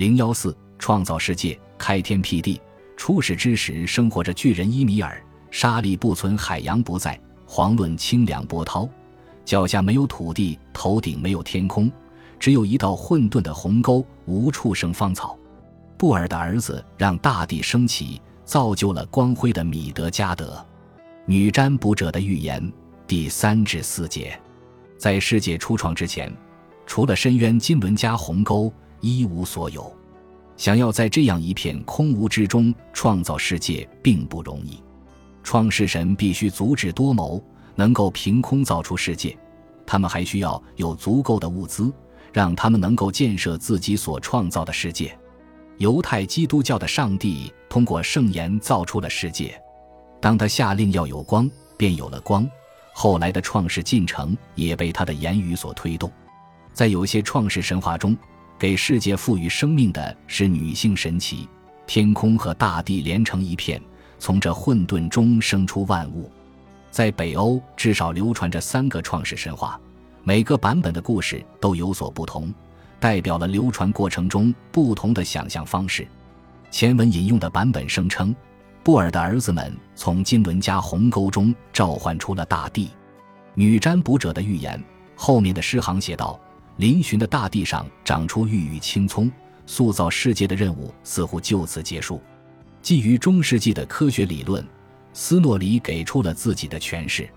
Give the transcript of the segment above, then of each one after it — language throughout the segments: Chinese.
零幺四创造世界，开天辟地。初始之时，生活着巨人伊米尔。沙粒不存，海洋不在，遑论清凉波涛。脚下没有土地，头顶没有天空，只有一道混沌的鸿沟，无处生芳草。布尔的儿子让大地升起，造就了光辉的米德加德。女占卜者的预言第三至四节，在世界初创之前，除了深渊金轮加鸿沟，一无所有。想要在这样一片空无之中创造世界，并不容易。创世神必须足智多谋，能够凭空造出世界。他们还需要有足够的物资，让他们能够建设自己所创造的世界。犹太基督教的上帝通过圣言造出了世界。当他下令要有光，便有了光。后来的创世进程也被他的言语所推动。在有些创世神话中，给世界赋予生命的是女性神奇。天空和大地连成一片。从这混沌中生出万物，在北欧至少流传着三个创世神话，每个版本的故事都有所不同，代表了流传过程中不同的想象方式。前文引用的版本声称，布尔的儿子们从金轮加鸿沟中召唤出了大地。女占卜者的预言后面的诗行写道：“嶙峋的大地上长出郁郁青葱，塑造世界的任务似乎就此结束。”基于中世纪的科学理论，斯诺里给出了自己的诠释。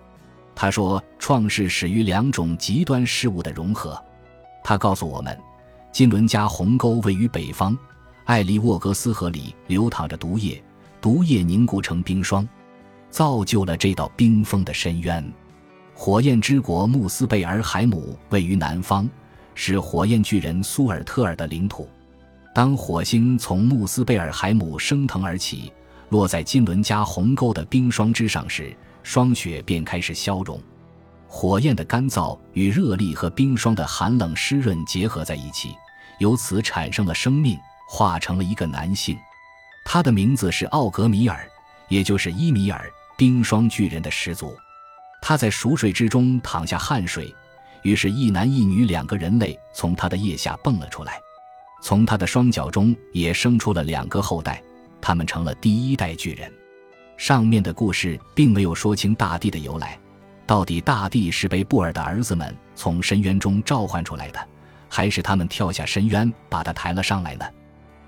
他说：“创世始于两种极端事物的融合。”他告诉我们，金伦加鸿沟位于北方，艾利沃格斯河里流淌着毒液，毒液凝固成冰霜，造就了这道冰封的深渊。火焰之国穆斯贝尔海姆位于南方，是火焰巨人苏尔特尔的领土。当火星从穆斯贝尔海姆升腾而起，落在金伦加鸿沟的冰霜之上时，霜雪便开始消融。火焰的干燥与热力和冰霜的寒冷湿润结合在一起，由此产生了生命，化成了一个男性。他的名字是奥格米尔，也就是伊米尔，冰霜巨人的始祖。他在熟睡之中淌下汗水，于是，一男一女两个人类从他的腋下蹦了出来。从他的双脚中也生出了两个后代，他们成了第一代巨人。上面的故事并没有说清大地的由来，到底大地是被布尔的儿子们从深渊中召唤出来的，还是他们跳下深渊把他抬了上来呢？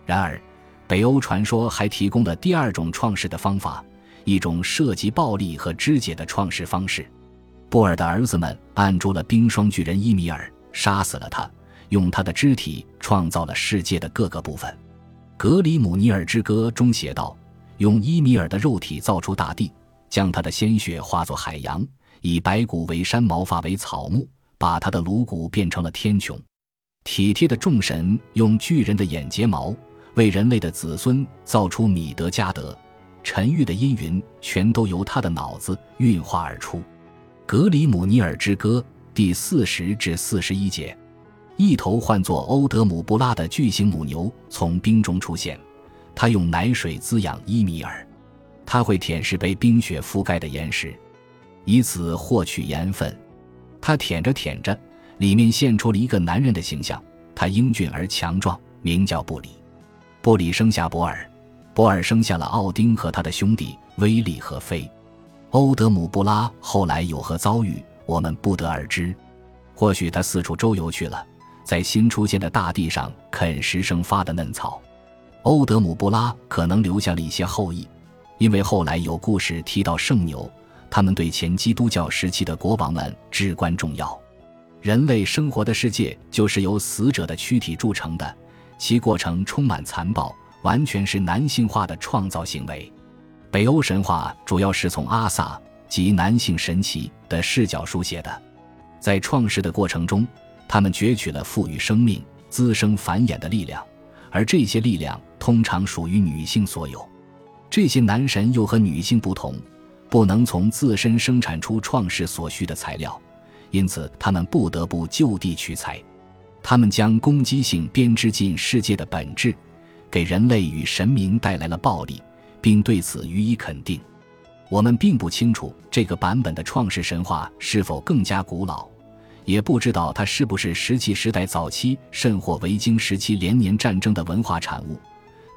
然而，北欧传说还提供了第二种创世的方法，一种涉及暴力和肢解的创世方式。布尔的儿子们按住了冰霜巨人伊米尔，杀死了他。用他的肢体创造了世界的各个部分，《格里姆尼尔之歌》中写道：“用伊米尔的肉体造出大地，将他的鲜血化作海洋，以白骨为山，毛发为草木，把他的颅骨变成了天穹。体贴的众神用巨人的眼睫毛为人类的子孙造出米德加德，沉郁的阴云全都由他的脑子运化而出。”《格里姆尼尔之歌》第四十至四十一节。一头唤作欧德姆布拉的巨型母牛从冰中出现，它用奶水滋养伊米尔，它会舔舐被冰雪覆盖的岩石，以此获取盐分。它舔着舔着，里面现出了一个男人的形象，他英俊而强壮，名叫布里。布里生下博尔，博尔生下了奥丁和他的兄弟威利和菲。欧德姆布拉后来有何遭遇，我们不得而知。或许他四处周游去了。在新出现的大地上啃食生发的嫩草，欧德姆布拉可能留下了一些后裔，因为后来有故事提到圣牛，他们对前基督教时期的国王们至关重要。人类生活的世界就是由死者的躯体铸成的，其过程充满残暴，完全是男性化的创造行为。北欧神话主要是从阿萨及男性神奇的视角书写的，在创世的过程中。他们攫取了赋予生命、滋生繁衍的力量，而这些力量通常属于女性所有。这些男神又和女性不同，不能从自身生产出创世所需的材料，因此他们不得不就地取材。他们将攻击性编织进世界的本质，给人类与神明带来了暴力，并对此予以肯定。我们并不清楚这个版本的创世神话是否更加古老。也不知道它是不是石器时代早期甚或维京时期连年战争的文化产物。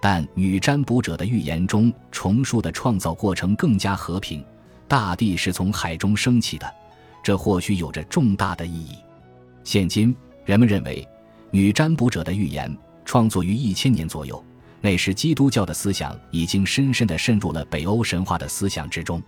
但女占卜者的预言中重述的创造过程更加和平，大地是从海中升起的，这或许有着重大的意义。现今人们认为，女占卜者的预言创作于一千年左右，那时基督教的思想已经深深地渗入了北欧神话的思想之中。